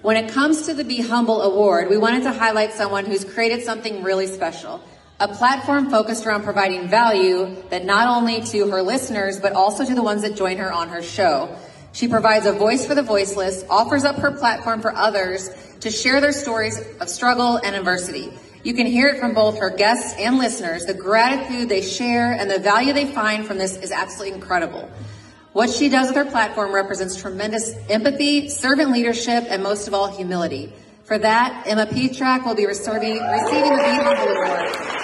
When it comes to the Be Humble Award, we wanted to highlight someone who's created something really special. A platform focused around providing value that not only to her listeners, but also to the ones that join her on her show. She provides a voice for the voiceless, offers up her platform for others to share their stories of struggle and adversity. You can hear it from both her guests and listeners. The gratitude they share and the value they find from this is absolutely incredible. What she does with her platform represents tremendous empathy, servant leadership, and most of all, humility. For that, Emma Petrak will be receiving, receiving the Be Humble Award.